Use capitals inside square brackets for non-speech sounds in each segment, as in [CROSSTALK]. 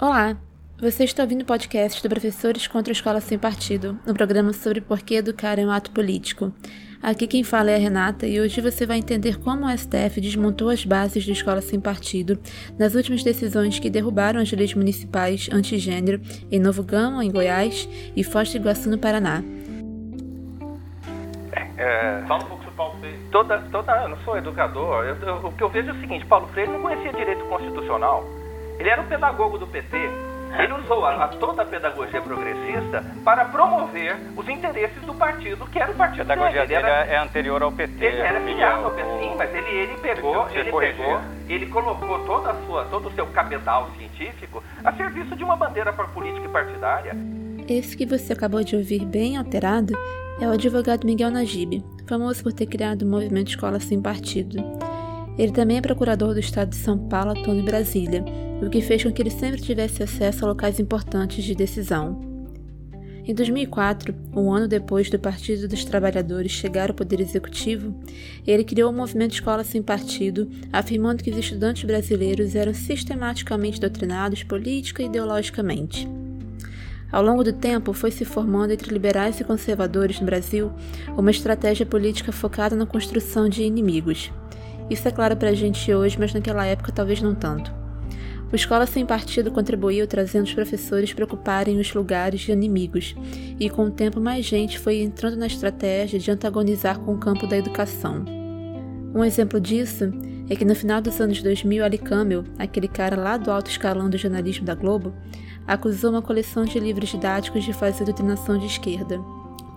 Olá, você está ouvindo o podcast do Professores contra a Escola Sem Partido, um programa sobre por que educar é um ato político. Aqui quem fala é a Renata e hoje você vai entender como o STF desmontou as bases da Escola Sem Partido nas últimas decisões que derrubaram as leis municipais antigênero em Novo Gama, em Goiás, e Foz do Iguaçu, no Paraná. É, fala um pouco sobre Paulo Freire. Toda, toda, eu não sou educador, eu, eu, o que eu vejo é o seguinte, Paulo Freire não conhecia direito constitucional, ele era o pedagogo do PT, ele usou a, a, toda a pedagogia progressista para promover os interesses do partido, que era o partido A pedagogia dele. dele é anterior ao PT. Ele era filiado ao PT, sim, mas ele, ele pegou, ele pegou, ele colocou toda a sua, todo o seu cabedal científico a serviço de uma bandeira política e partidária. Esse que você acabou de ouvir bem alterado é o advogado Miguel Najib, famoso por ter criado o movimento Escola Sem Partido. Ele também é procurador do estado de São Paulo, atuando em Brasília, o que fez com que ele sempre tivesse acesso a locais importantes de decisão. Em 2004, um ano depois do Partido dos Trabalhadores chegar ao poder executivo, ele criou o movimento Escola Sem Partido, afirmando que os estudantes brasileiros eram sistematicamente doutrinados política e ideologicamente. Ao longo do tempo, foi se formando entre liberais e conservadores no Brasil uma estratégia política focada na construção de inimigos. Isso é claro para a gente hoje, mas naquela época talvez não tanto. O Escola Sem Partido contribuiu trazendo os professores para ocuparem os lugares de inimigos, e com o tempo mais gente foi entrando na estratégia de antagonizar com o campo da educação. Um exemplo disso é que no final dos anos 2000, Ali Camel, aquele cara lá do alto escalão do jornalismo da Globo, acusou uma coleção de livros didáticos de fazer doutrinação de esquerda.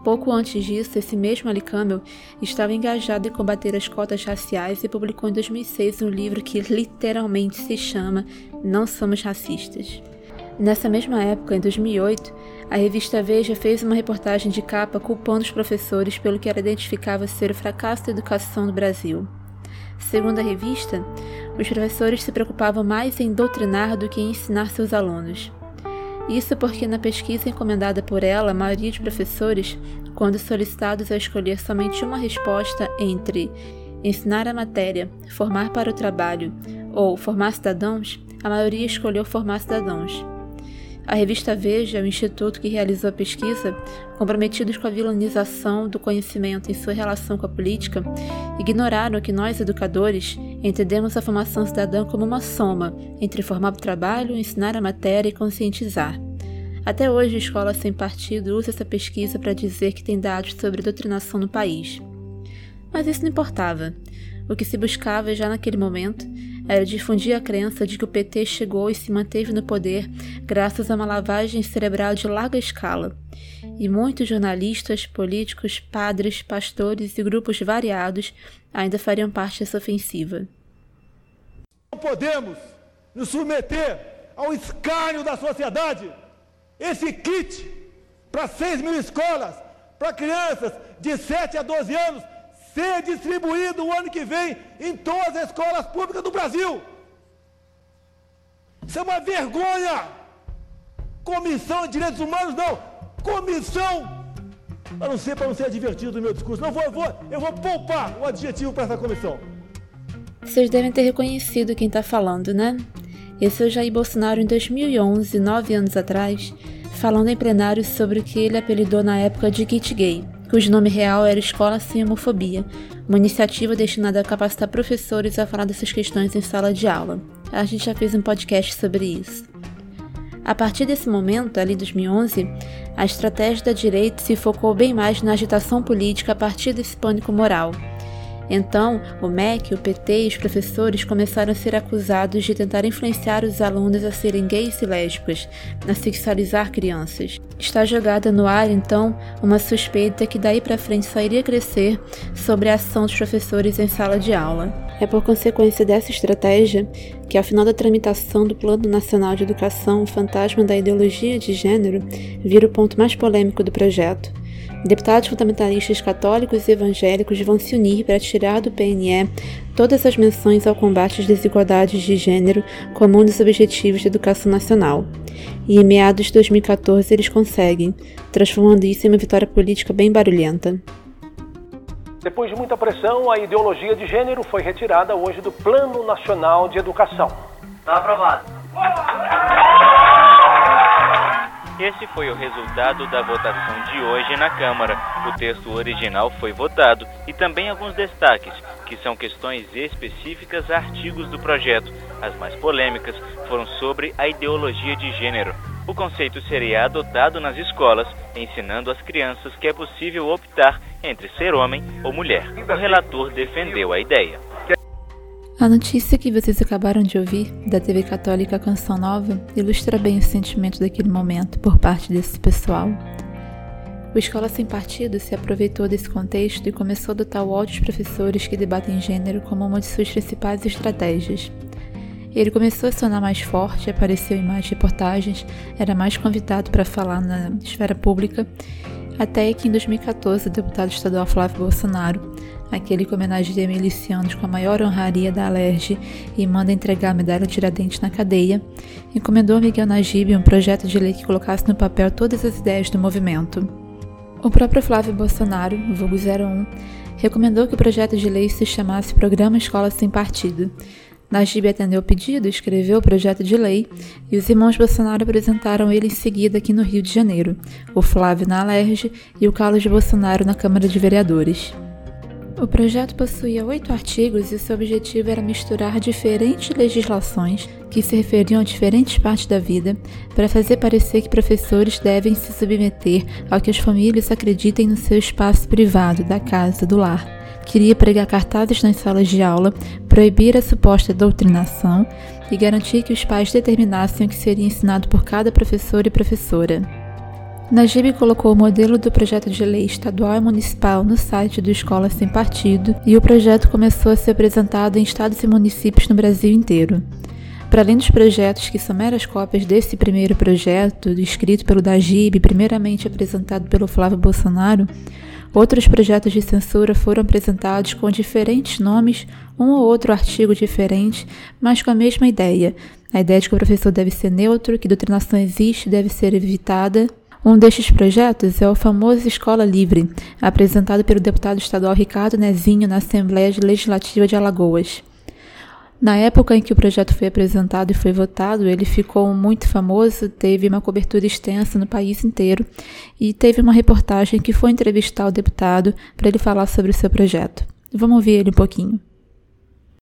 Pouco antes disso, esse mesmo Ali Campbell estava engajado em combater as cotas raciais e publicou em 2006 um livro que literalmente se chama Não Somos Racistas. Nessa mesma época, em 2008, a revista Veja fez uma reportagem de capa culpando os professores pelo que ela identificava ser o fracasso da educação no Brasil. Segundo a revista, os professores se preocupavam mais em doutrinar do que em ensinar seus alunos. Isso porque na pesquisa encomendada por ela, a maioria de professores, quando solicitados a escolher somente uma resposta entre ensinar a matéria, formar para o trabalho ou formar cidadãos, a maioria escolheu formar cidadãos. A revista Veja, o instituto que realizou a pesquisa, comprometidos com a vilanização do conhecimento em sua relação com a política, ignoraram que nós, educadores, entendemos a formação cidadã como uma soma entre formar o trabalho, ensinar a matéria e conscientizar. Até hoje, a Escola Sem Partido usa essa pesquisa para dizer que tem dados sobre doutrinação no país. Mas isso não importava. O que se buscava já naquele momento era difundir a crença de que o PT chegou e se manteve no poder graças a uma lavagem cerebral de larga escala. E muitos jornalistas, políticos, padres, pastores e grupos variados ainda fariam parte dessa ofensiva. Não podemos nos submeter ao escárnio da sociedade. Esse kit para 6 mil escolas, para crianças de 7 a 12 anos, ser distribuído o ano que vem em todas as escolas públicas do Brasil. Isso é uma vergonha. Comissão de Direitos Humanos, não. Comissão. Para não ser, para não ser divertido o meu discurso. Não vou, vou, eu vou poupar o adjetivo para essa comissão. Vocês devem ter reconhecido quem está falando, né? Esse é o Jair Bolsonaro em 2011, nove anos atrás, falando em plenário sobre o que ele apelidou na época de kit gay cujo nome real era Escola Sem Homofobia, uma iniciativa destinada a capacitar professores a falar dessas questões em sala de aula. A gente já fez um podcast sobre isso. A partir desse momento, ali em 2011, a estratégia da direita se focou bem mais na agitação política a partir desse pânico moral. Então, o MEC, o PT e os professores começaram a ser acusados de tentar influenciar os alunos a serem gays e lésbicas, a sexualizar crianças. Está jogada no ar, então, uma suspeita que daí para frente só iria crescer sobre a ação dos professores em sala de aula. É por consequência dessa estratégia que, ao final da tramitação do Plano Nacional de Educação, o fantasma da ideologia de gênero vira o ponto mais polêmico do projeto. Deputados fundamentalistas católicos e evangélicos vão se unir para tirar do PNE todas as menções ao combate às desigualdades de gênero como um dos objetivos da educação nacional. E em meados de 2014 eles conseguem, transformando isso em uma vitória política bem barulhenta. Depois de muita pressão, a ideologia de gênero foi retirada hoje do Plano Nacional de Educação. Está aprovado. Esse foi o resultado da votação de hoje na Câmara. O texto original foi votado e também alguns destaques, que são questões específicas a artigos do projeto. As mais polêmicas foram sobre a ideologia de gênero. O conceito seria adotado nas escolas, ensinando às crianças que é possível optar entre ser homem ou mulher. O relator defendeu a ideia. A notícia que vocês acabaram de ouvir da TV Católica Canção Nova ilustra bem o sentimento daquele momento por parte desse pessoal. O Escola Sem Partido se aproveitou desse contexto e começou a adotar o dos professores que debatem gênero como uma de suas principais estratégias. Ele começou a sonar mais forte, apareceu em mais reportagens, era mais convidado para falar na esfera pública, até que em 2014 o deputado estadual Flávio Bolsonaro aquele que homenageia milicianos com a maior honraria da Alerj e manda entregar a medalha Tiradentes na cadeia, encomendou a Miguel Najib um projeto de lei que colocasse no papel todas as ideias do movimento. O próprio Flávio Bolsonaro, vulgo 01, recomendou que o projeto de lei se chamasse Programa Escola Sem Partido. Najib atendeu o pedido, escreveu o projeto de lei e os irmãos Bolsonaro apresentaram ele em seguida aqui no Rio de Janeiro, o Flávio na Alerj e o Carlos Bolsonaro na Câmara de Vereadores. O projeto possuía oito artigos e seu objetivo era misturar diferentes legislações que se referiam a diferentes partes da vida para fazer parecer que professores devem se submeter ao que as famílias acreditem no seu espaço privado, da casa, do lar. Queria pregar cartazes nas salas de aula, proibir a suposta doutrinação e garantir que os pais determinassem o que seria ensinado por cada professor e professora. Najib colocou o modelo do projeto de lei estadual e municipal no site do Escola Sem Partido e o projeto começou a ser apresentado em estados e municípios no Brasil inteiro. Para além dos projetos que são meras cópias desse primeiro projeto, escrito pelo Najib, primeiramente apresentado pelo Flávio Bolsonaro, outros projetos de censura foram apresentados com diferentes nomes, um ou outro artigo diferente, mas com a mesma ideia. A ideia de que o professor deve ser neutro, que doutrinação existe deve ser evitada um destes projetos é o famoso Escola Livre, apresentado pelo deputado estadual Ricardo Nezinho na Assembleia Legislativa de Alagoas. Na época em que o projeto foi apresentado e foi votado, ele ficou muito famoso, teve uma cobertura extensa no país inteiro e teve uma reportagem que foi entrevistar o deputado para ele falar sobre o seu projeto. Vamos ouvir ele um pouquinho.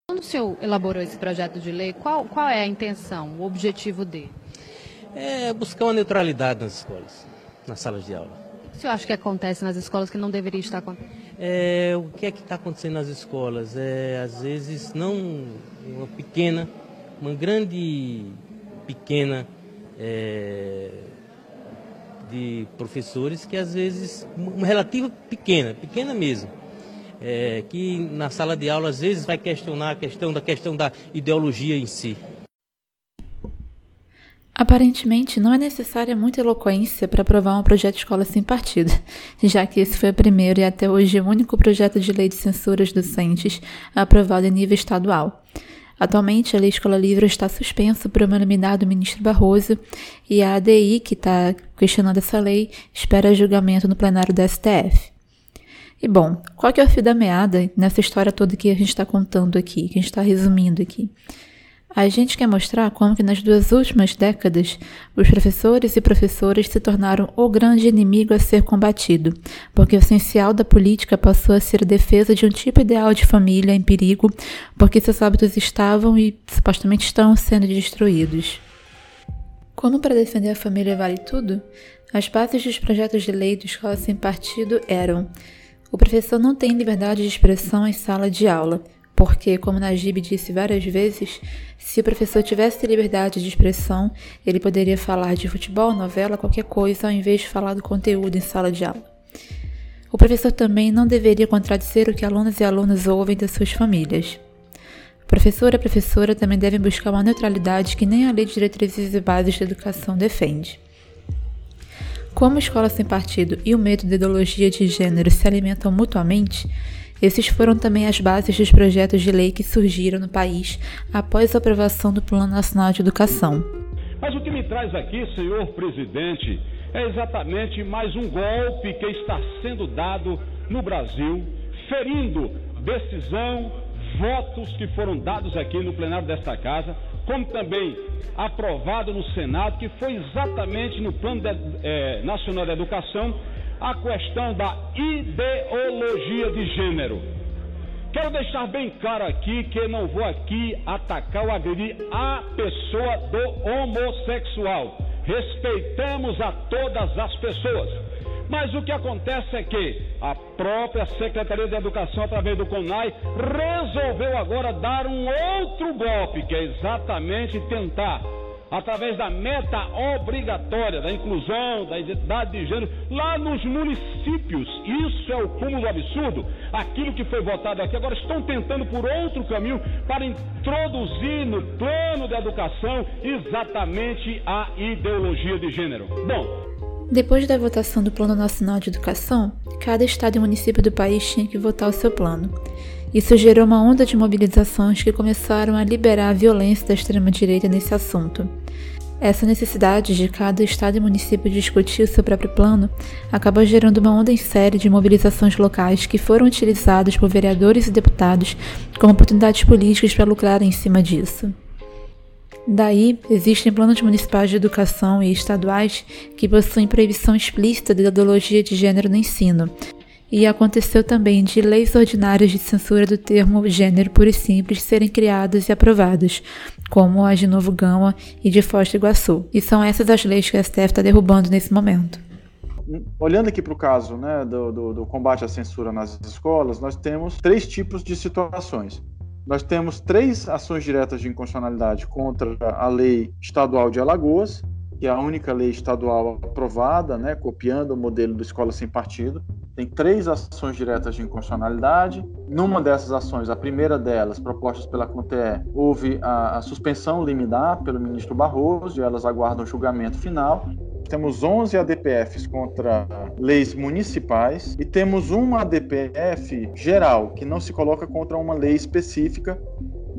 Quando o senhor elaborou esse projeto de lei, qual, qual é a intenção, o objetivo dele? É buscar uma neutralidade nas escolas nas salas de aula. O senhor acha que acontece nas escolas que não deveria estar acontecendo? É, o que é que está acontecendo nas escolas? É, às vezes, não uma pequena, uma grande pequena é, de professores que às vezes, uma relativa pequena, pequena mesmo, é, que na sala de aula às vezes vai questionar a questão da questão da ideologia em si. Aparentemente, não é necessária muita eloquência para aprovar um projeto de escola sem partido, [LAUGHS] já que esse foi o primeiro e até hoje o único projeto de lei de censuras docentes aprovado em nível estadual. Atualmente, a Lei Escola Livre está suspensa por uma liminar do ministro Barroso e a ADI, que está questionando essa lei, espera julgamento no plenário do STF. E bom, qual que é o fio da meada nessa história toda que a gente está contando aqui, que a gente está resumindo aqui? A gente quer mostrar como que nas duas últimas décadas os professores e professoras se tornaram o grande inimigo a ser combatido, porque o essencial da política passou a ser a defesa de um tipo ideal de família em perigo, porque seus hábitos estavam e supostamente estão sendo destruídos. Como para defender a família vale tudo, as bases dos projetos de lei do Escola Sem Partido eram: o professor não tem liberdade de expressão em sala de aula porque, como Najib disse várias vezes, se o professor tivesse liberdade de expressão, ele poderia falar de futebol, novela, qualquer coisa, ao invés de falar do conteúdo em sala de aula. O professor também não deveria contradizer o que alunos e alunas ouvem das suas famílias. O professor e a professora também devem buscar uma neutralidade que nem a Lei de Diretrizes e Bases da Educação defende. Como escola sem partido e o medo de ideologia de gênero se alimentam mutuamente, esses foram também as bases dos projetos de lei que surgiram no país após a aprovação do Plano Nacional de Educação. Mas o que me traz aqui, senhor presidente, é exatamente mais um golpe que está sendo dado no Brasil, ferindo decisão, votos que foram dados aqui no plenário desta casa, como também aprovado no Senado, que foi exatamente no Plano de, eh, Nacional de Educação, a questão da ideologia de gênero. Quero deixar bem claro aqui que não vou aqui atacar ou agredir a pessoa do homossexual. Respeitamos a todas as pessoas. Mas o que acontece é que a própria Secretaria de Educação, através do CONAI, resolveu agora dar um outro golpe, que é exatamente tentar através da meta obrigatória da inclusão, da identidade de gênero, lá nos municípios. Isso é o cúmulo absurdo. Aquilo que foi votado aqui, agora estão tentando por outro caminho para introduzir no plano de educação exatamente a ideologia de gênero. Bom. Depois da votação do Plano Nacional de Educação, cada estado e município do país tinha que votar o seu plano. Isso gerou uma onda de mobilizações que começaram a liberar a violência da extrema-direita nesse assunto. Essa necessidade de cada estado e município discutir o seu próprio plano acabou gerando uma onda em série de mobilizações locais que foram utilizadas por vereadores e deputados como oportunidades políticas para lucrar em cima disso. Daí, existem planos municipais de educação e estaduais que possuem proibição explícita da ideologia de gênero no ensino, e aconteceu também de leis ordinárias de censura do termo gênero puro e simples serem criadas e aprovadas, como a de Novo Gama e de Foz do Iguaçu. E são essas as leis que a STF está derrubando nesse momento. Olhando aqui para o caso né, do, do, do combate à censura nas escolas, nós temos três tipos de situações. Nós temos três ações diretas de inconstitucionalidade contra a lei estadual de Alagoas, que é a única lei estadual aprovada, né, copiando o modelo do Escola Sem Partido. Tem três ações diretas de inconstitucionalidade. Numa dessas ações, a primeira delas, propostas pela CONTE, houve a, a suspensão liminar pelo ministro Barroso e elas aguardam julgamento final temos 11 ADPFs contra leis municipais e temos uma ADPF geral, que não se coloca contra uma lei específica,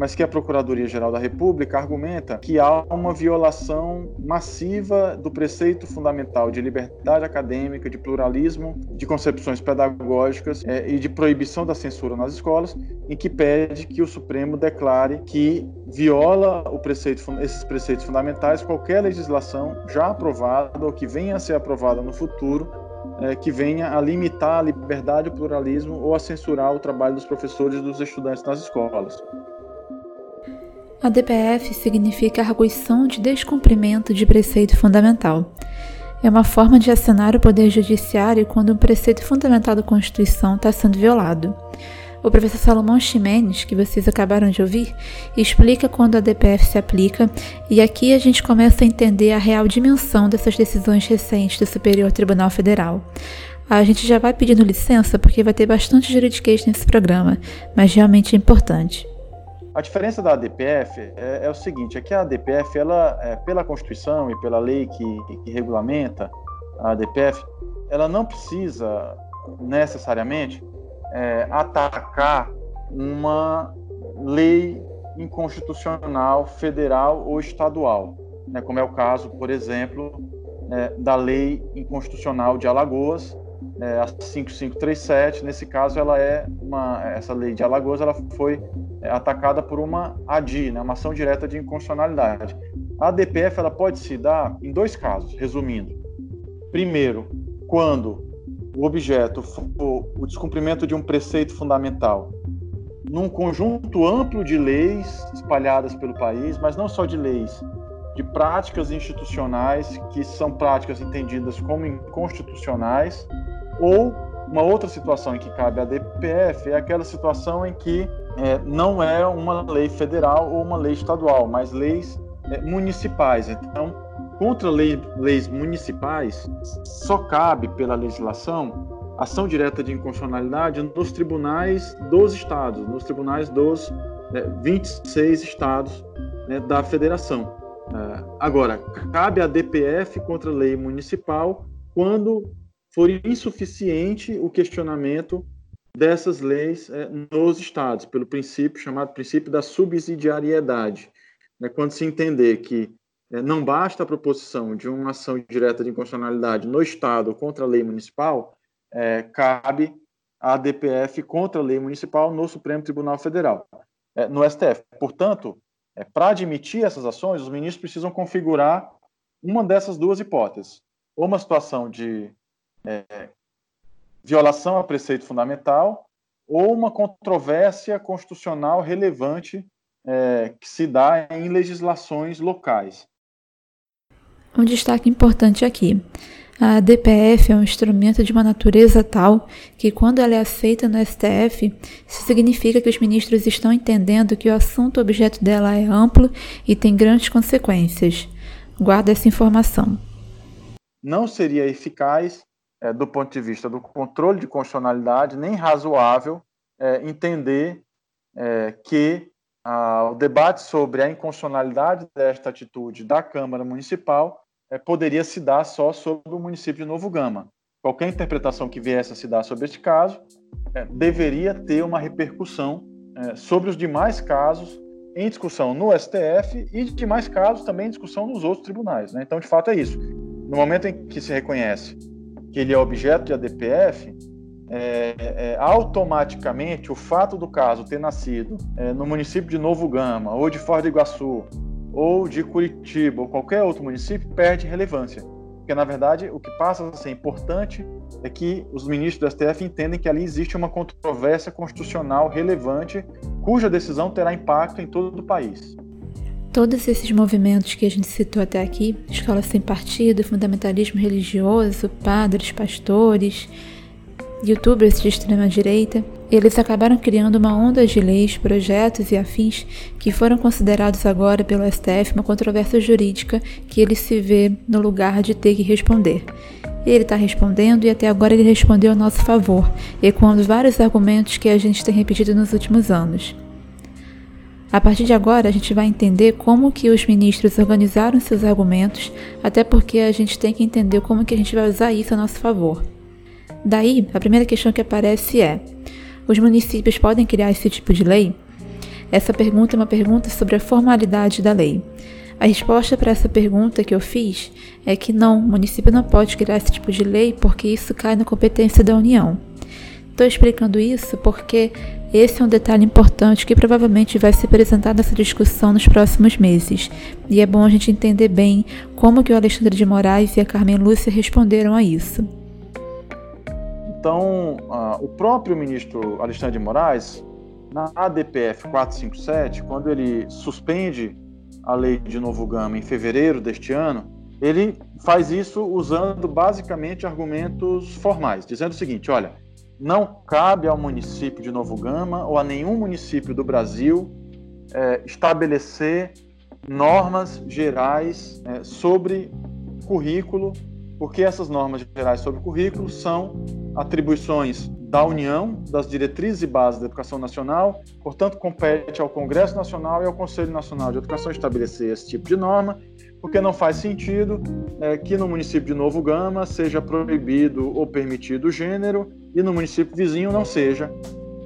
mas que a Procuradoria-Geral da República argumenta que há uma violação massiva do preceito fundamental de liberdade acadêmica, de pluralismo, de concepções pedagógicas é, e de proibição da censura nas escolas, em que pede que o Supremo declare que viola preceito, esses preceitos fundamentais qualquer legislação já aprovada ou que venha a ser aprovada no futuro é, que venha a limitar a liberdade, o pluralismo ou a censurar o trabalho dos professores e dos estudantes nas escolas. A DPF significa arguição de descumprimento de preceito fundamental. É uma forma de acionar o Poder Judiciário quando um preceito fundamental da Constituição está sendo violado. O professor Salomão Ximenes, que vocês acabaram de ouvir, explica quando a DPF se aplica, e aqui a gente começa a entender a real dimensão dessas decisões recentes do Superior Tribunal Federal. A gente já vai pedindo licença porque vai ter bastante juridiquês nesse programa, mas realmente é importante. A diferença da ADPF é, é, o seguinte, é que a ADPF, ela, é, pela Constituição e pela lei que, que regulamenta a ADPF, ela não precisa necessariamente é, atacar uma lei inconstitucional federal ou estadual, né, como é o caso, por exemplo, é, da lei inconstitucional de Alagoas, é, a 5537. Nesse caso, ela é uma, essa lei de Alagoas, ela foi atacada por uma ADI, né, uma ação direta de inconstitucionalidade. A DPF ela pode se dar em dois casos, resumindo. Primeiro, quando o objeto for o descumprimento de um preceito fundamental num conjunto amplo de leis espalhadas pelo país, mas não só de leis, de práticas institucionais que são práticas entendidas como inconstitucionais, ou uma outra situação em que cabe a DPF é aquela situação em que é, não é uma lei federal ou uma lei estadual, mas leis é, municipais. Então, contra lei, leis municipais, só cabe pela legislação ação direta de inconstitucionalidade nos tribunais dos estados, nos tribunais dos é, 26 estados né, da federação. É, agora, cabe a DPF contra lei municipal quando for insuficiente o questionamento dessas leis é, nos estados, pelo princípio chamado princípio da subsidiariedade. Né, quando se entender que é, não basta a proposição de uma ação direta de inconstitucionalidade no estado contra a lei municipal, é, cabe a DPF contra a lei municipal no Supremo Tribunal Federal, é, no STF. Portanto, É, Para admitir essas ações, os ministros precisam configurar uma dessas duas hipóteses. Ou uma situação de é, violação a preceito fundamental, ou uma controvérsia constitucional relevante é, que se dá em legislações locais. Um destaque importante aqui. A DPF é um instrumento de uma natureza tal que, quando ela é aceita no STF, isso significa que os ministros estão entendendo que o assunto objeto dela é amplo e tem grandes consequências. Guarda essa informação. Não seria eficaz, é, do ponto de vista do controle de constitucionalidade, nem razoável é, entender é, que ah, o debate sobre a inconstitucionalidade desta atitude da Câmara Municipal é, poderia se dar só sobre o município de Novo Gama. Qualquer interpretação que viesse a se dar sobre este caso é, deveria ter uma repercussão é, sobre os demais casos em discussão no STF e de demais casos também em discussão nos outros tribunais. Né? Então, de fato, é isso. No momento em que se reconhece que ele é objeto de ADPF, é, é, automaticamente o fato do caso ter nascido é, no município de Novo Gama ou de Foz do Iguaçu ou de Curitiba ou qualquer outro município perde relevância. Porque, na verdade, o que passa a ser importante é que os ministros do STF entendem que ali existe uma controvérsia constitucional relevante cuja decisão terá impacto em todo o país. Todos esses movimentos que a gente citou até aqui, escola sem partido, fundamentalismo religioso, padres, pastores, youtubers de extrema direita, eles acabaram criando uma onda de leis, projetos e afins que foram considerados agora pelo STF uma controvérsia jurídica que ele se vê no lugar de ter que responder. Ele está respondendo e até agora ele respondeu a nosso favor, ecoando vários argumentos que a gente tem repetido nos últimos anos. A partir de agora, a gente vai entender como que os ministros organizaram seus argumentos, até porque a gente tem que entender como que a gente vai usar isso a nosso favor. Daí, a primeira questão que aparece é: os municípios podem criar esse tipo de lei? Essa pergunta é uma pergunta sobre a formalidade da lei. A resposta para essa pergunta que eu fiz é que não, o município não pode criar esse tipo de lei porque isso cai na competência da União. Estou explicando isso porque esse é um detalhe importante que provavelmente vai ser apresentado nessa discussão nos próximos meses. E é bom a gente entender bem como que o Alexandre de Moraes e a Carmen Lúcia responderam a isso. Então, uh, o próprio ministro Alexandre de Moraes, na ADPF 457, quando ele suspende a lei de Novo Gama em fevereiro deste ano, ele faz isso usando basicamente argumentos formais, dizendo o seguinte: olha, não cabe ao município de Novo Gama ou a nenhum município do Brasil é, estabelecer normas gerais é, sobre currículo porque essas normas gerais sobre currículo são atribuições da União, das diretrizes e bases da educação nacional, portanto, compete ao Congresso Nacional e ao Conselho Nacional de Educação estabelecer esse tipo de norma, porque não faz sentido é, que no município de Novo Gama seja proibido ou permitido o gênero e no município vizinho não seja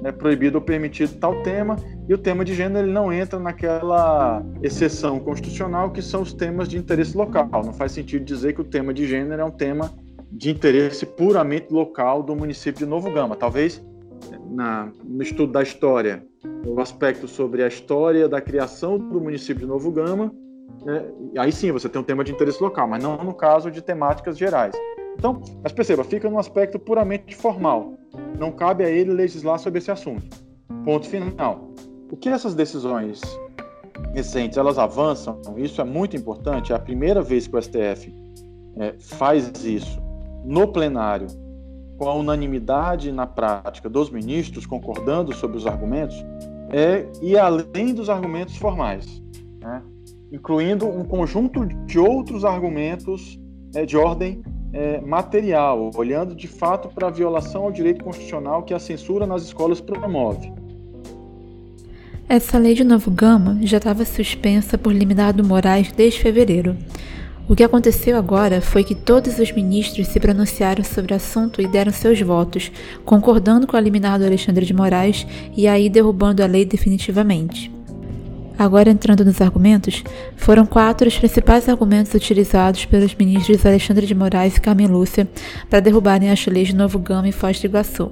né, proibido ou permitido tal tema, e o tema de gênero ele não entra naquela exceção constitucional que são os temas de interesse local. Não faz sentido dizer que o tema de gênero é um tema de interesse puramente local do município de Novo Gama. Talvez na, no estudo da história, o aspecto sobre a história da criação do município de Novo Gama, né, aí sim você tem um tema de interesse local, mas não no caso de temáticas gerais. Então, mas perceba, fica num aspecto puramente formal. Não cabe a ele legislar sobre esse assunto. Ponto final. O que essas decisões recentes elas avançam, isso é muito importante. É a primeira vez que o STF é, faz isso no plenário, com a unanimidade na prática dos ministros concordando sobre os argumentos, é e além dos argumentos formais, né? incluindo um conjunto de outros argumentos é, de ordem é, material, olhando de fato para a violação ao direito constitucional que a censura nas escolas promove. Essa lei de Novo Gama já estava suspensa por liminar do Moraes desde fevereiro. O que aconteceu agora foi que todos os ministros se pronunciaram sobre o assunto e deram seus votos, concordando com a liminar do Alexandre de Moraes e aí derrubando a lei definitivamente. Agora entrando nos argumentos, foram quatro os principais argumentos utilizados pelos ministros Alexandre de Moraes e Carmen Lúcia para derrubarem as leis de Novo Gama e Foz do Iguaçu.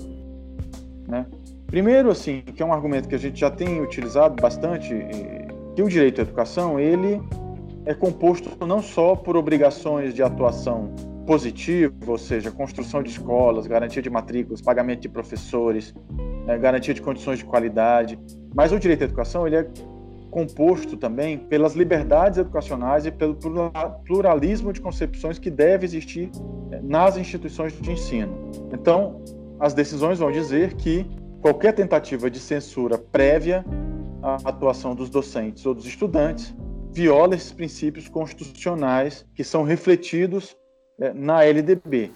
Né? Primeiro, assim, que é um argumento que a gente já tem utilizado bastante que o direito à educação ele é composto não só por obrigações de atuação positiva, ou seja, construção de escolas, garantia de matrículas, pagamento de professores, né, garantia de condições de qualidade, mas o direito à educação ele é composto também pelas liberdades educacionais e pelo pluralismo de concepções que deve existir eh, nas instituições de ensino. Então, as decisões vão dizer que qualquer tentativa de censura prévia à atuação dos docentes ou dos estudantes viola esses princípios constitucionais que são refletidos é, na LDB.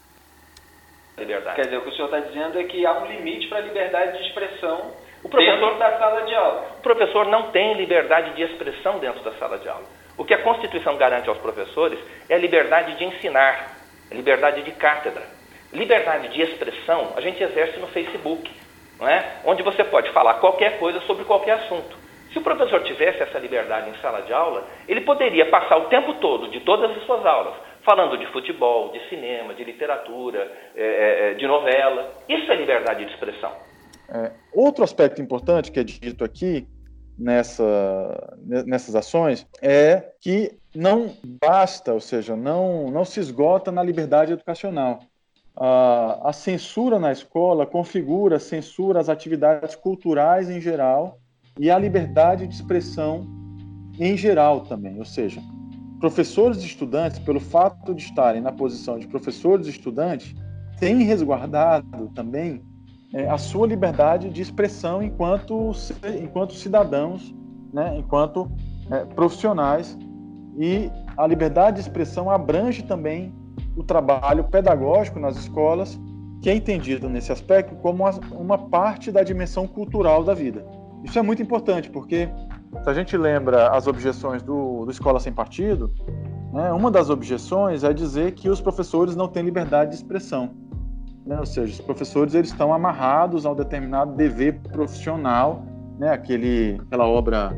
Liberdade. Quer dizer, o que o senhor está dizendo é que há um limite para a liberdade de expressão o professor, dentro da sala de aula. O professor não tem liberdade de expressão dentro da sala de aula. O que a Constituição garante aos professores é a liberdade de ensinar, a liberdade de cátedra. Liberdade de expressão a gente exerce no Facebook, não é? onde você pode falar qualquer coisa sobre qualquer assunto. Se o professor tivesse essa liberdade em sala de aula, ele poderia passar o tempo todo, de todas as suas aulas, falando de futebol, de cinema, de literatura, é, é, é, de novela. Isso é liberdade de expressão. É, outro aspecto importante que é dito aqui nessa, nessas ações é que não basta, ou seja, não, não se esgota na liberdade educacional. A, a censura na escola configura censura às atividades culturais em geral e a liberdade de expressão em geral também, ou seja, professores e estudantes, pelo fato de estarem na posição de professores e estudantes, têm resguardado também é, a sua liberdade de expressão enquanto, enquanto cidadãos, né, enquanto é, profissionais, e a liberdade de expressão abrange também o trabalho pedagógico nas escolas, que é entendido nesse aspecto como uma parte da dimensão cultural da vida. Isso é muito importante, porque se a gente lembra as objeções do, do Escola Sem Partido, né, uma das objeções é dizer que os professores não têm liberdade de expressão. Né? Ou seja, os professores eles estão amarrados a um determinado dever profissional, né? Aquele, aquela obra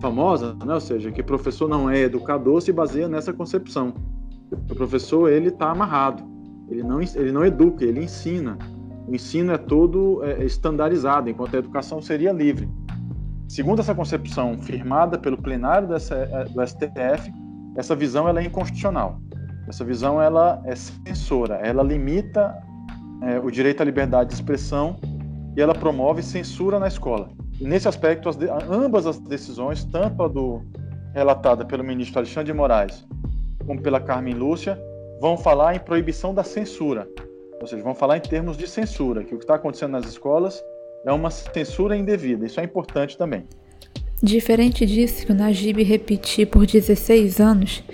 famosa, né? ou seja, que professor não é educador se baseia nessa concepção. O professor ele está amarrado, ele não, ele não educa, ele ensina o ensino é todo é, estandarizado, enquanto a educação seria livre. Segundo essa concepção firmada pelo plenário dessa, é, do STF, essa visão ela é inconstitucional. Essa visão ela é censora, ela limita é, o direito à liberdade de expressão e ela promove censura na escola. E nesse aspecto, as de, ambas as decisões, tanto a do relatada pelo ministro Alexandre de Moraes como pela Carmen Lúcia, vão falar em proibição da censura, ou seja, vão falar em termos de censura, que o que está acontecendo nas escolas é uma censura indevida. Isso é importante também. Diferente disso que o Najib repetiu por 16 anos,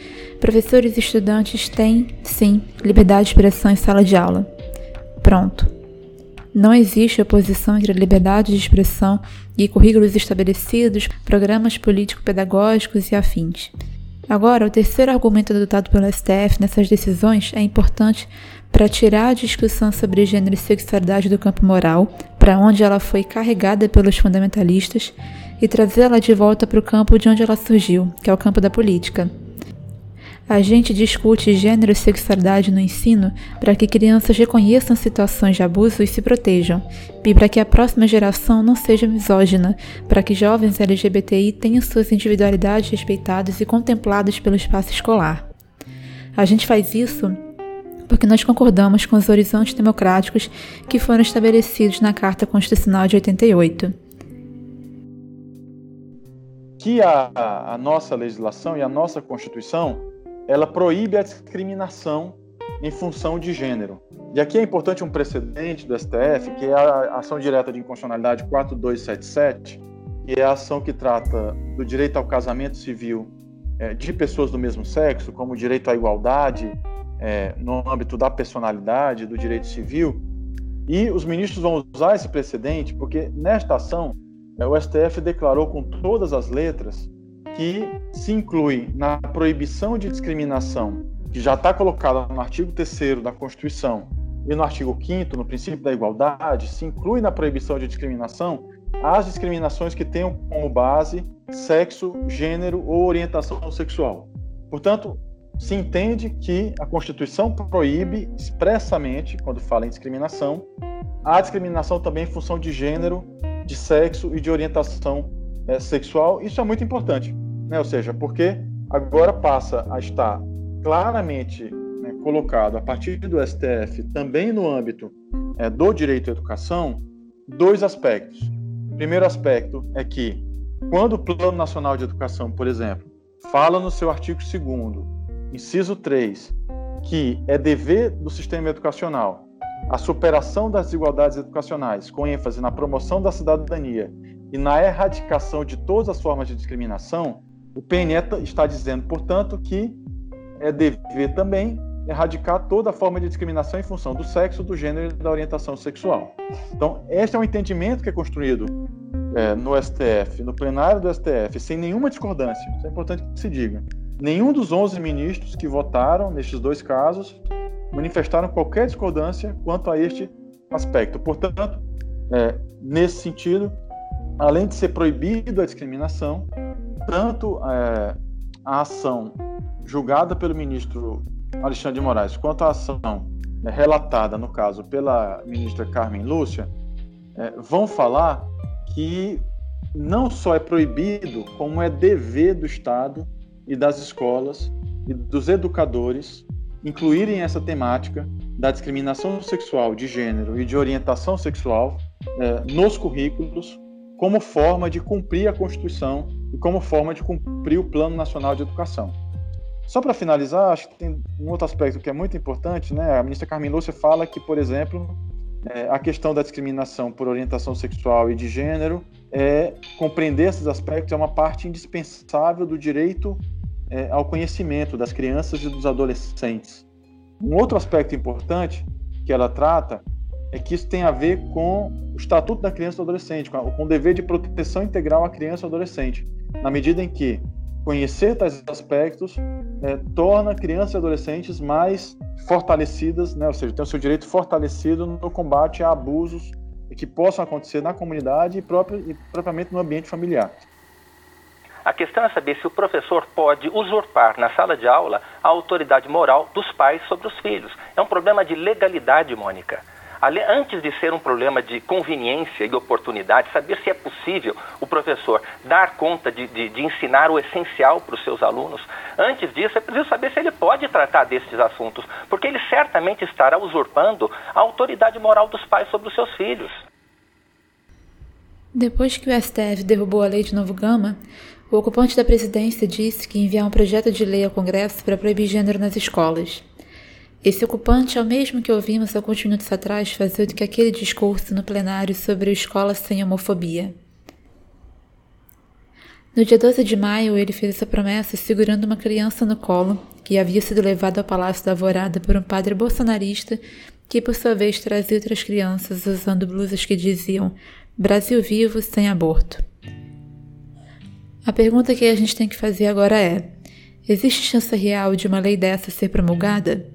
professores e estudantes têm, sim, liberdade de expressão em sala de aula. Pronto. Não existe oposição entre a liberdade de expressão e currículos estabelecidos, programas político-pedagógicos e afins. Agora, o terceiro argumento adotado pelo STF nessas decisões é importante para tirar a discussão sobre gênero e sexualidade do campo moral, para onde ela foi carregada pelos fundamentalistas, e trazê-la de volta para o campo de onde ela surgiu, que é o campo da política. A gente discute gênero e sexualidade no ensino para que crianças reconheçam situações de abuso e se protejam, e para que a próxima geração não seja misógina, para que jovens LGBTI tenham suas individualidades respeitadas e contempladas pelo espaço escolar. A gente faz isso porque nós concordamos com os horizontes democráticos que foram estabelecidos na Carta Constitucional de 88. Que a, a nossa legislação e a nossa Constituição ela proíbe a discriminação em função de gênero. E aqui é importante um precedente do STF, que é a ação direta de inconstitucionalidade 4277, que é a ação que trata do direito ao casamento civil é, de pessoas do mesmo sexo, como direito à igualdade, é, no âmbito da personalidade, do direito civil, e os ministros vão usar esse precedente porque nesta ação é, o STF declarou com todas as letras que se inclui na proibição de discriminação, que já está colocada no artigo 3 da Constituição e no artigo 5 no princípio da igualdade, se inclui na proibição de discriminação as discriminações que tenham como base sexo, gênero ou orientação sexual. Portanto, se entende que a Constituição proíbe expressamente, quando fala em discriminação, a discriminação também em função de gênero, de sexo e de orientação é, sexual, isso é muito importante, né? Ou seja, porque agora passa a estar claramente né, colocado a partir do STF, também no âmbito é, do direito à educação, dois aspectos. O primeiro aspecto é que, quando o Plano Nacional de Educação, por exemplo, fala no seu artigo 2, inciso 3, que é dever do sistema educacional a superação das desigualdades educacionais, com ênfase na promoção da cidadania e na erradicação de todas as formas de discriminação, o PNE está dizendo, portanto, que é dever também erradicar toda forma de discriminação em função do sexo, do gênero e da orientação sexual. Então, este é um entendimento que é construído é, no STF, no plenário do STF, sem nenhuma discordância. Isso é importante que se diga. Nenhum dos 11 ministros que votaram nestes dois casos manifestaram qualquer discordância quanto a este aspecto. Portanto, é, nesse sentido, além de ser proibido a discriminação, tanto é, a ação julgada pelo ministro Alexandre de Moraes quanto a ação é, relatada, no caso, pela ministra Carmen Lúcia, é, vão falar que não só é proibido, como é dever do Estado e das escolas e dos educadores incluírem essa temática da discriminação sexual de gênero e de orientação sexual é, nos currículos como forma de cumprir a Constituição e como forma de cumprir o Plano Nacional de Educação. Só para finalizar, acho que tem um outro aspecto que é muito importante, né? A ministra Carmen Lúcia fala que, por exemplo, é, a questão da discriminação por orientação sexual e de gênero é compreender esses aspectos é uma parte indispensável do direito é, ao conhecimento das crianças e dos adolescentes. Um outro aspecto importante que ela trata é que isso tem a ver com o Estatuto da Criança e do Adolescente, com, com o dever de proteção integral à criança e ao adolescente, na medida em que conhecer tais aspectos é, torna crianças e adolescentes mais fortalecidas, né? ou seja, tem o seu direito fortalecido no combate a abusos que possam acontecer na comunidade e, próprio, e propriamente no ambiente familiar. A questão é saber se o professor pode usurpar na sala de aula a autoridade moral dos pais sobre os filhos. É um problema de legalidade, Mônica. Antes de ser um problema de conveniência e oportunidade, saber se é possível o professor dar conta de, de, de ensinar o essencial para os seus alunos, antes disso é preciso saber se ele pode tratar desses assuntos, porque ele certamente estará usurpando a autoridade moral dos pais sobre os seus filhos. Depois que o STF derrubou a lei de Novo Gama, o ocupante da presidência disse que enviar um projeto de lei ao Congresso para proibir gênero nas escolas. Esse ocupante é o mesmo que ouvimos alguns minutos atrás fazer do que aquele discurso no plenário sobre escolas sem homofobia. No dia 12 de maio, ele fez essa promessa segurando uma criança no colo, que havia sido levada ao Palácio da Alvorada por um padre bolsonarista, que por sua vez trazia outras crianças usando blusas que diziam Brasil vivo sem aborto. A pergunta que a gente tem que fazer agora é: existe chance real de uma lei dessa ser promulgada?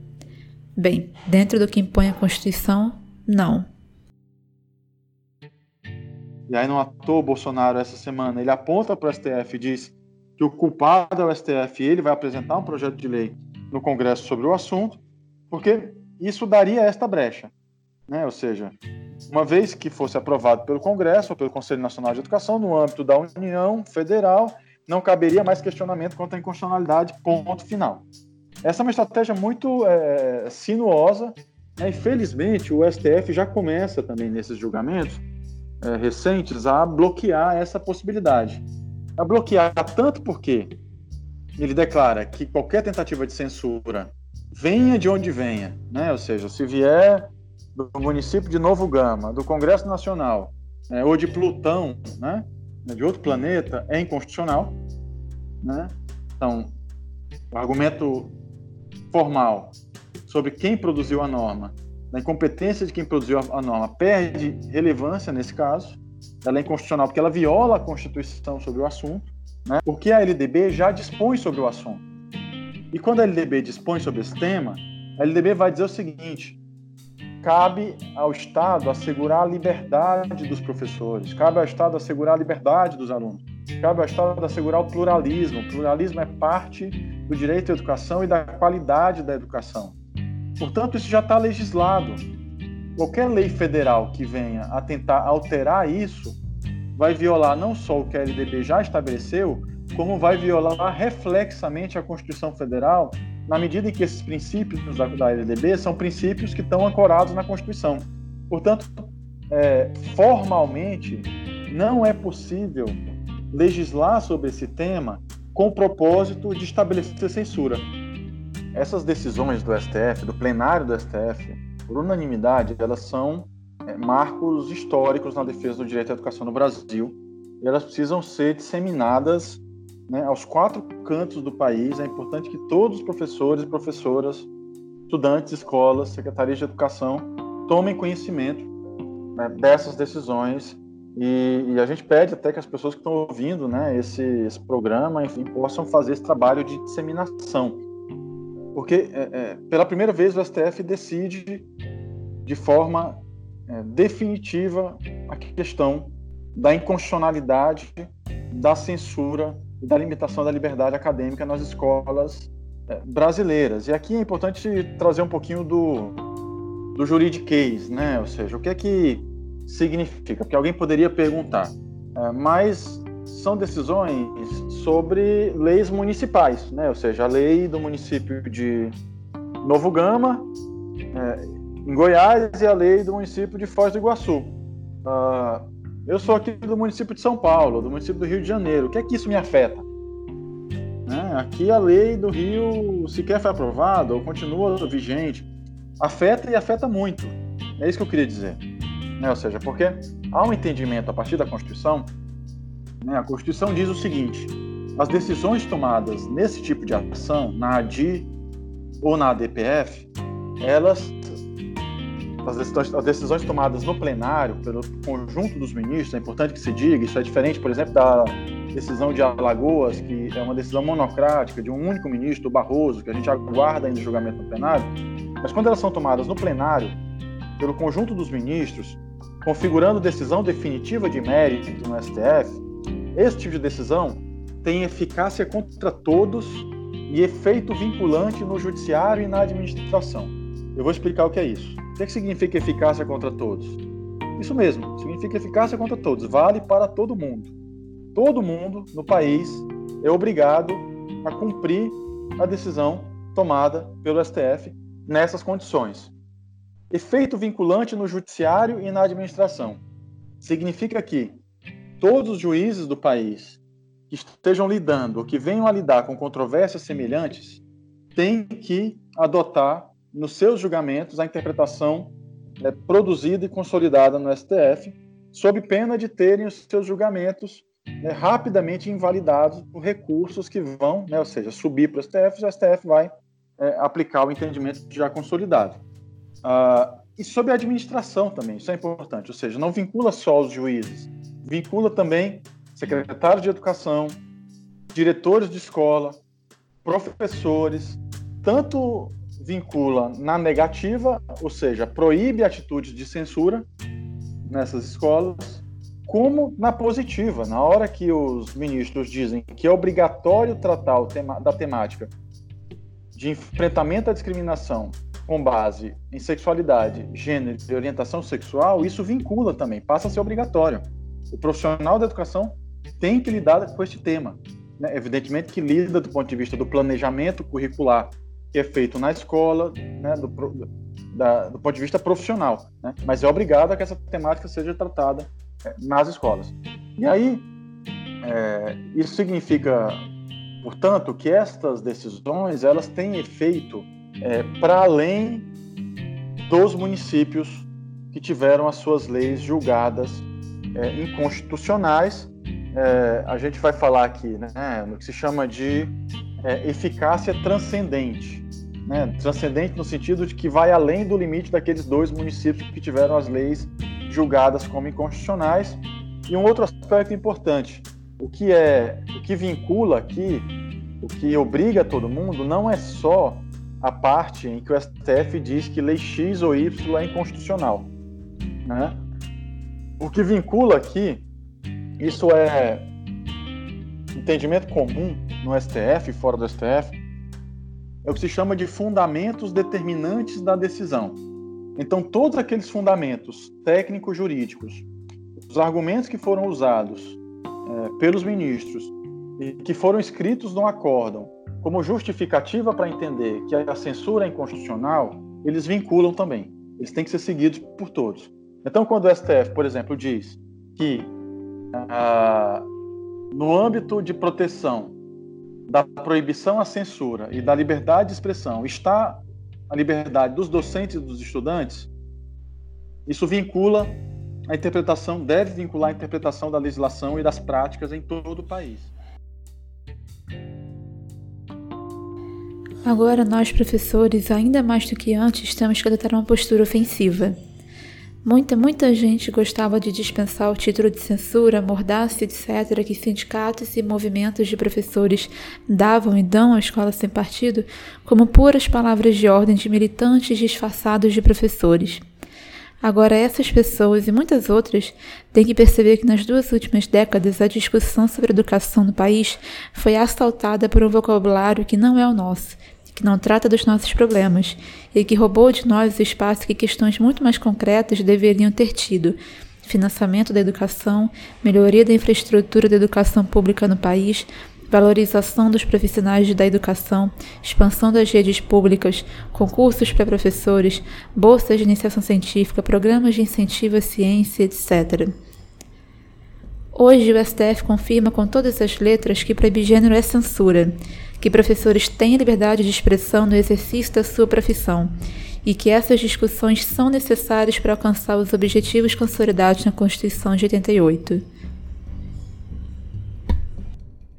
Bem, dentro do que impõe a Constituição, não. E aí não atou Bolsonaro essa semana, ele aponta para o STF e diz que o culpado é o STF ele vai apresentar um projeto de lei no Congresso sobre o assunto, porque isso daria esta brecha. Né? Ou seja, uma vez que fosse aprovado pelo Congresso ou pelo Conselho Nacional de Educação, no âmbito da União Federal, não caberia mais questionamento quanto à inconstitucionalidade, ponto final. Essa é uma estratégia muito é, sinuosa, né? e felizmente o STF já começa também nesses julgamentos é, recentes a bloquear essa possibilidade. A bloquear tanto porque ele declara que qualquer tentativa de censura venha de onde venha, né? ou seja, se vier do município de Novo Gama, do Congresso Nacional, né, ou de Plutão, né, de outro planeta, é inconstitucional. Né? Então, o argumento formal sobre quem produziu a norma, da incompetência de quem produziu a norma, perde relevância nesse caso. Ela é inconstitucional porque ela viola a Constituição sobre o assunto, né? porque a LDB já dispõe sobre o assunto. E quando a LDB dispõe sobre esse tema, a LDB vai dizer o seguinte: cabe ao Estado assegurar a liberdade dos professores, cabe ao Estado assegurar a liberdade dos alunos, cabe ao Estado assegurar o pluralismo. O pluralismo é parte do direito à educação e da qualidade da educação. Portanto, isso já está legislado. Qualquer lei federal que venha a tentar alterar isso vai violar não só o que a LDB já estabeleceu, como vai violar reflexamente a Constituição Federal, na medida em que esses princípios da, da LDB são princípios que estão ancorados na Constituição. Portanto, é, formalmente, não é possível legislar sobre esse tema com o propósito de estabelecer censura. Essas decisões do STF, do plenário do STF, por unanimidade, elas são é, marcos históricos na defesa do direito à educação no Brasil e elas precisam ser disseminadas né, aos quatro cantos do país. É importante que todos os professores e professoras, estudantes, escolas, secretarias de educação tomem conhecimento né, dessas decisões e, e, a gente pede até que as pessoas que estão ouvindo né, esse, esse programa, enfim, possam fazer esse trabalho de disseminação. Porque, é, é, pela primeira vez, o STF decide de forma é, definitiva a questão da inconstitucionalidade da censura e da limitação da liberdade acadêmica nas escolas é, brasileiras. E aqui é importante trazer um pouquinho do, do juridiquês, né? ou seja, o que é que significa? Porque alguém poderia perguntar, é, mas são decisões sobre leis municipais, né? ou seja, a lei do município de Novo Gama, é, em Goiás, e a lei do município de Foz do Iguaçu. Uh, eu sou aqui do município de São Paulo, do município do Rio de Janeiro. O que é que isso me afeta? Né? Aqui a lei do Rio sequer foi aprovada ou continua vigente. Afeta e afeta muito. É isso que eu queria dizer. Né? Ou seja, porque há um entendimento a partir da Constituição. Né? A Constituição diz o seguinte: as decisões tomadas nesse tipo de ação, na ADI ou na ADPF, elas as decisões, as decisões, tomadas no plenário pelo conjunto dos ministros, é importante que se diga, isso é diferente, por exemplo, da decisão de Alagoas, que é uma decisão monocrática de um único ministro, o Barroso, que a gente aguarda ainda o julgamento no plenário, mas quando elas são tomadas no plenário pelo conjunto dos ministros, configurando decisão definitiva de mérito no STF, esse tipo de decisão tem eficácia contra todos e efeito vinculante no judiciário e na administração. Eu vou explicar o que é isso. O que, significa eficácia contra todos? Isso mesmo, significa eficácia contra todos, vale para todo mundo. Todo mundo no país é obrigado a cumprir a decisão tomada pelo STF nessas condições. Efeito vinculante no judiciário e na administração. Significa que todos os juízes do país que estejam lidando ou que venham a lidar com controvérsias semelhantes têm que adotar nos seus julgamentos a interpretação é, produzida e consolidada no STF, sob pena de terem os seus julgamentos né, rapidamente invalidados por recursos que vão, né, ou seja, subir para o STF e o STF vai é, aplicar o entendimento já consolidado. Ah, e sobre a administração também, isso é importante, ou seja, não vincula só os juízes, vincula também secretários de educação, diretores de escola, professores, tanto vincula na negativa, ou seja, proíbe atitudes de censura nessas escolas, como na positiva, na hora que os ministros dizem que é obrigatório tratar tema, da temática de enfrentamento à discriminação com base em sexualidade, gênero e orientação sexual, isso vincula também, passa a ser obrigatório. O profissional da educação tem que lidar com este tema. Né? Evidentemente que lida do ponto de vista do planejamento curricular, que é feito na escola, né? do, da, do ponto de vista profissional, né? mas é obrigado a que essa temática seja tratada é, nas escolas. E aí, é, isso significa, portanto, que estas decisões elas têm efeito é, para além dos municípios que tiveram as suas leis julgadas inconstitucionais. A gente vai falar aqui né, no que se chama de é, eficácia transcendente. Né, transcendente no sentido de que vai além do limite daqueles dois municípios que tiveram as leis julgadas como inconstitucionais. E um outro aspecto importante, o que é, o que vincula aqui, o que obriga todo mundo, não é só a parte em que o STF diz que lei X ou Y é inconstitucional. Né? O que vincula aqui, isso é entendimento comum no STF fora do STF, é o que se chama de fundamentos determinantes da decisão. Então, todos aqueles fundamentos técnico-jurídicos os argumentos que foram usados é, pelos ministros e que foram escritos no acórdão como justificativa para entender que a censura é inconstitucional, eles vinculam também. Eles têm que ser seguidos por todos. Então, quando o STF, por exemplo, diz que ah, no âmbito de proteção da proibição à censura e da liberdade de expressão está a liberdade dos docentes e dos estudantes, isso vincula a interpretação, deve vincular a interpretação da legislação e das práticas em todo o país. Agora, nós professores, ainda mais do que antes, temos que adotar uma postura ofensiva. Muita, muita gente gostava de dispensar o título de censura, mordaça, etc., que sindicatos e movimentos de professores davam e dão à escola sem partido como puras palavras de ordem de militantes disfarçados de professores. Agora, essas pessoas e muitas outras têm que perceber que nas duas últimas décadas a discussão sobre educação no país foi assaltada por um vocabulário que não é o nosso que não trata dos nossos problemas e que roubou de nós o espaço que questões muito mais concretas deveriam ter tido. Financiamento da educação, melhoria da infraestrutura da educação pública no país, valorização dos profissionais da educação, expansão das redes públicas, concursos para professores, bolsas de iniciação científica, programas de incentivo à ciência, etc. Hoje o STF confirma com todas as letras que proibir gênero é censura que professores têm liberdade de expressão no exercício da sua profissão e que essas discussões são necessárias para alcançar os objetivos consolidados na Constituição de 88.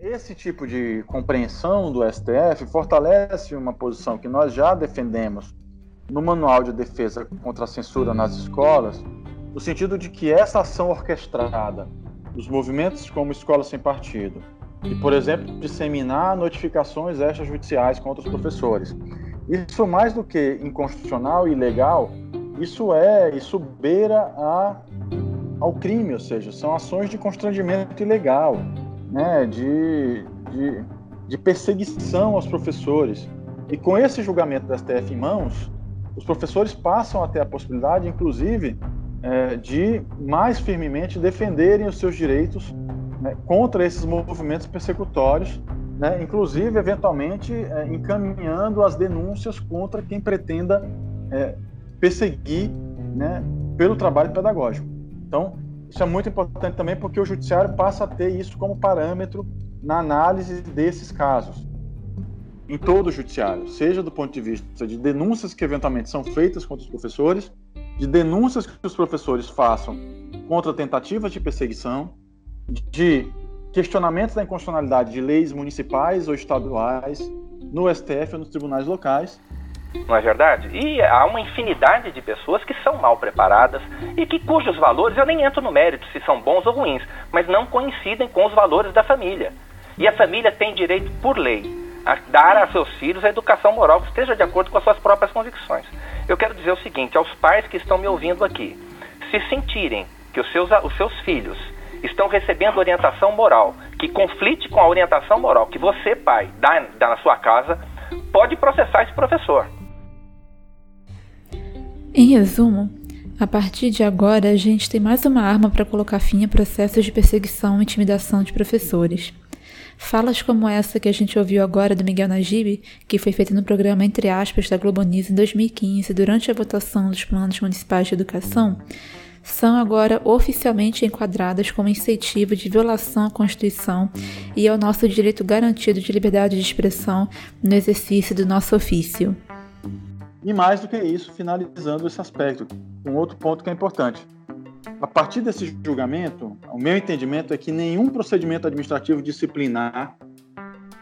Esse tipo de compreensão do STF fortalece uma posição que nós já defendemos no Manual de Defesa contra a Censura nas Escolas, no sentido de que essa ação orquestrada dos movimentos como Escola Sem Partido, e, por exemplo, disseminar notificações extrajudiciais contra os professores. Isso mais do que inconstitucional e ilegal, isso é, isso beira a, ao crime, ou seja, são ações de constrangimento ilegal, né, de, de, de perseguição aos professores. E com esse julgamento da STF em mãos, os professores passam a ter a possibilidade, inclusive, é, de mais firmemente defenderem os seus direitos né, contra esses movimentos persecutórios, né, inclusive, eventualmente, é, encaminhando as denúncias contra quem pretenda é, perseguir né, pelo trabalho pedagógico. Então, isso é muito importante também porque o judiciário passa a ter isso como parâmetro na análise desses casos. Em todo o judiciário, seja do ponto de vista de denúncias que eventualmente são feitas contra os professores, de denúncias que os professores façam contra tentativas de perseguição, de questionamentos da inconstitucionalidade de leis municipais ou estaduais no STF ou nos tribunais locais. Não é verdade? E há uma infinidade de pessoas que são mal preparadas e que cujos valores eu nem entro no mérito se são bons ou ruins, mas não coincidem com os valores da família. E a família tem direito por lei a dar a seus filhos a educação moral que esteja de acordo com as suas próprias convicções. Eu quero dizer o seguinte aos pais que estão me ouvindo aqui: se sentirem que os seus, os seus filhos estão recebendo orientação moral que conflite com a orientação moral que você, pai, dá, dá na sua casa, pode processar esse professor. Em resumo, a partir de agora a gente tem mais uma arma para colocar fim a processos de perseguição e intimidação de professores. Falas como essa que a gente ouviu agora do Miguel Najib, que foi feita no programa Entre aspas da Globo News em 2015 durante a votação dos planos municipais de educação, são agora oficialmente enquadradas como incentivo de violação à Constituição e ao nosso direito garantido de liberdade de expressão no exercício do nosso ofício. E mais do que isso, finalizando esse aspecto, um outro ponto que é importante. A partir desse julgamento, o meu entendimento é que nenhum procedimento administrativo disciplinar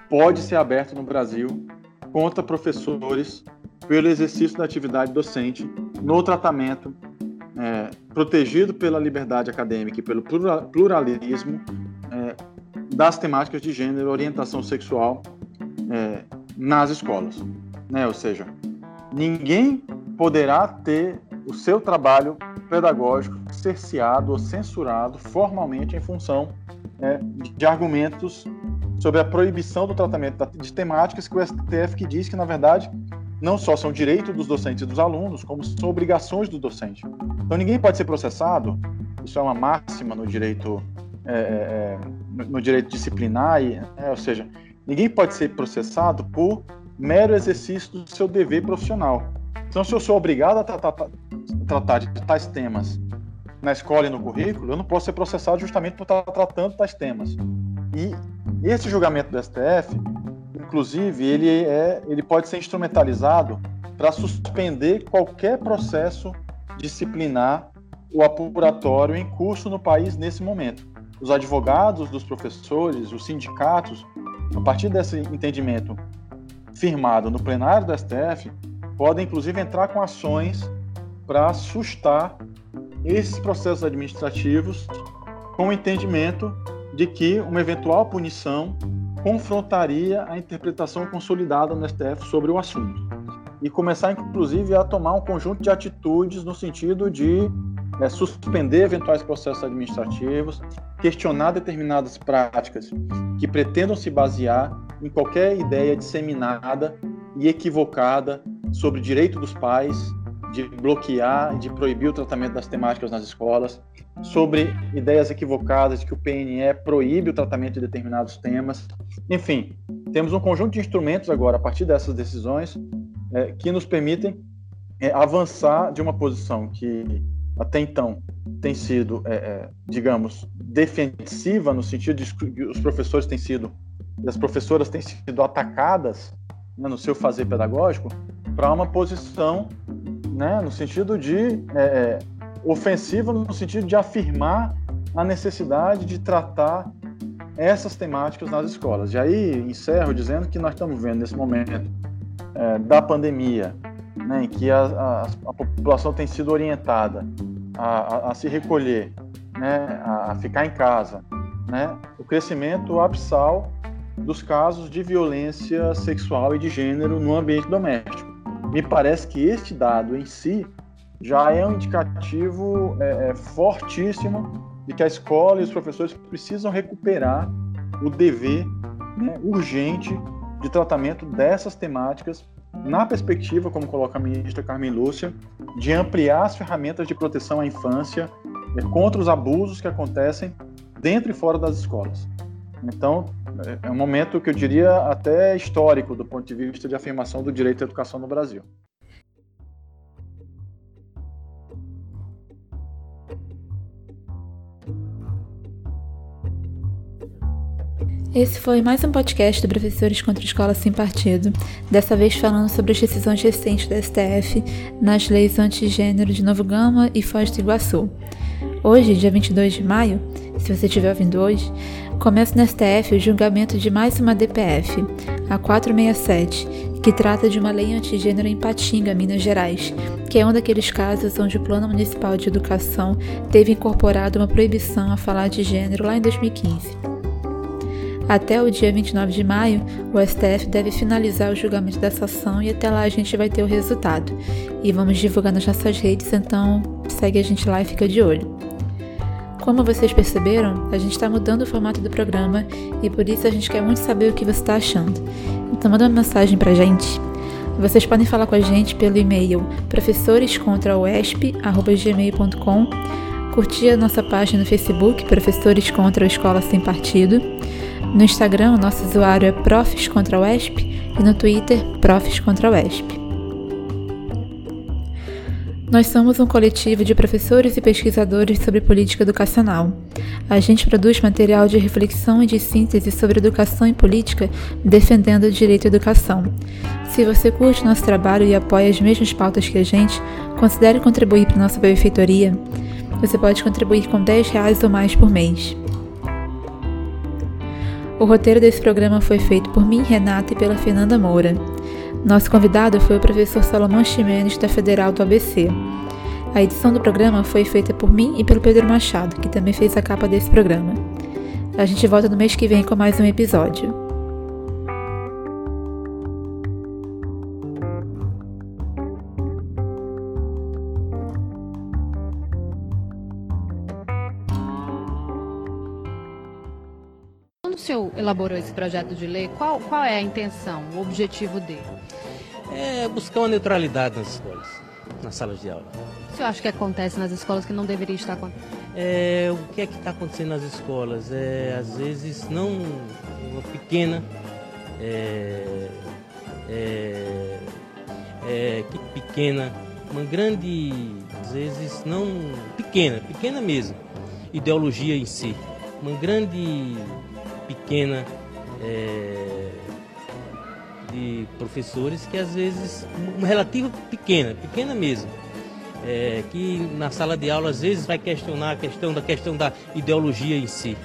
pode ser aberto no Brasil contra professores pelo exercício da atividade docente no tratamento é, protegido pela liberdade acadêmica e pelo pluralismo é, das temáticas de gênero, orientação sexual é, nas escolas. Né? Ou seja, ninguém poderá ter o seu trabalho pedagógico cerceado ou censurado formalmente em função é, de argumentos sobre a proibição do tratamento de temáticas que o STF que diz que, na verdade, não só são direitos dos docentes e dos alunos, como são obrigações do docente. Então ninguém pode ser processado, isso é uma máxima no direito, é, é, é no direito disciplinar, e, é, ou seja, ninguém pode ser processado por mero exercício do seu dever profissional. Então, se eu sou obrigado a tratar, tratar de tais temas na escola e no currículo, eu não posso ser processado justamente por estar tratando tais temas. E esse julgamento do STF inclusive, ele, é, ele pode ser instrumentalizado para suspender qualquer processo disciplinar ou apuratório em curso no país nesse momento. Os advogados dos professores, os sindicatos, a partir desse entendimento firmado no plenário do STF, podem inclusive entrar com ações para sustar esses processos administrativos com o entendimento de que uma eventual punição confrontaria a interpretação consolidada no STF sobre o assunto e começar, inclusive, a tomar um conjunto de atitudes no sentido de é, suspender eventuais processos administrativos, questionar determinadas práticas que pretendam se basear em qualquer ideia disseminada e equivocada sobre direito dos pais de bloquear, de proibir o tratamento das temáticas nas escolas, sobre ideias equivocadas de que o PNE proíbe o tratamento de determinados temas. Enfim, temos um conjunto de instrumentos agora, a partir dessas decisões, é, que nos permitem é, avançar de uma posição que até então tem sido, é, é digamos, defensiva, no sentido de que os professores têm sido, as professoras têm sido atacadas né, no seu fazer pedagógico, para uma posição né, no sentido de é, é ofensiva no sentido de afirmar a necessidade de tratar essas temáticas nas escolas. E aí encerro dizendo que nós estamos vendo nesse momento é, da pandemia, né, em que a, a, a, população tem sido orientada a, a se recolher, né, a, ficar em casa, né, o crescimento abissal dos casos de violência sexual e de gênero no ambiente doméstico. Me parece que este dado em si já é um indicativo é, é, fortíssimo de que a escola e os professores precisam recuperar o dever né, urgente de tratamento dessas temáticas na perspectiva, como coloca a ministra Carmen Lúcia, de ampliar as ferramentas de proteção à infância é, contra os abusos que acontecem dentro e fora das escolas. Então, é, é um momento que eu diria até histórico do ponto de vista de afirmação do direito à educação no Brasil. Esse foi mais um podcast do Professores contra a Escola Sem Partido, dessa vez falando sobre as decisões recentes da STF nas leis antigênero de Novo Gama e Foz do Iguaçu. Hoje, dia 22 de maio, se você estiver ouvindo hoje, começa no STF o julgamento de mais uma DPF, a 467, que trata de uma lei antigênero em Patinga, Minas Gerais, que é um daqueles casos onde o Plano Municipal de Educação teve incorporado uma proibição a falar de gênero lá em 2015. Até o dia 29 de maio, o STF deve finalizar o julgamento dessa ação e até lá a gente vai ter o resultado. E vamos divulgar nas nossas redes, então segue a gente lá e fica de olho. Como vocês perceberam, a gente está mudando o formato do programa e por isso a gente quer muito saber o que você está achando. Então manda uma mensagem pra gente. Vocês podem falar com a gente pelo e-mail professorescontraoesp.gmail.com curtir a nossa página no Facebook Professores contra a Escola Sem Partido no Instagram, o nosso usuário é Profs contra o ESP e no Twitter, Profs contra o ESP. Nós somos um coletivo de professores e pesquisadores sobre política educacional. A gente produz material de reflexão e de síntese sobre educação e política, defendendo o direito à educação. Se você curte nosso trabalho e apoia as mesmas pautas que a gente, considere contribuir para nossa benfeitoria. Você pode contribuir com 10 reais ou mais por mês. O roteiro desse programa foi feito por mim, Renata, e pela Fernanda Moura. Nosso convidado foi o professor Salomão Ximenes, da Federal do ABC. A edição do programa foi feita por mim e pelo Pedro Machado, que também fez a capa desse programa. A gente volta no mês que vem com mais um episódio. Senhor elaborou esse projeto de lei, qual, qual é a intenção, o objetivo dele? É buscar uma neutralidade nas escolas, nas salas de aula. O senhor acha que acontece nas escolas que não deveria estar acontecendo? É, o que é que está acontecendo nas escolas? É, às vezes, não uma pequena. É, é, é, que pequena, uma grande, às vezes, não pequena, pequena mesmo, ideologia em si. Uma grande, pequena. É, de professores que às vezes, uma relativa pequena, pequena mesmo, é, que na sala de aula às vezes vai questionar a questão da questão da ideologia em si.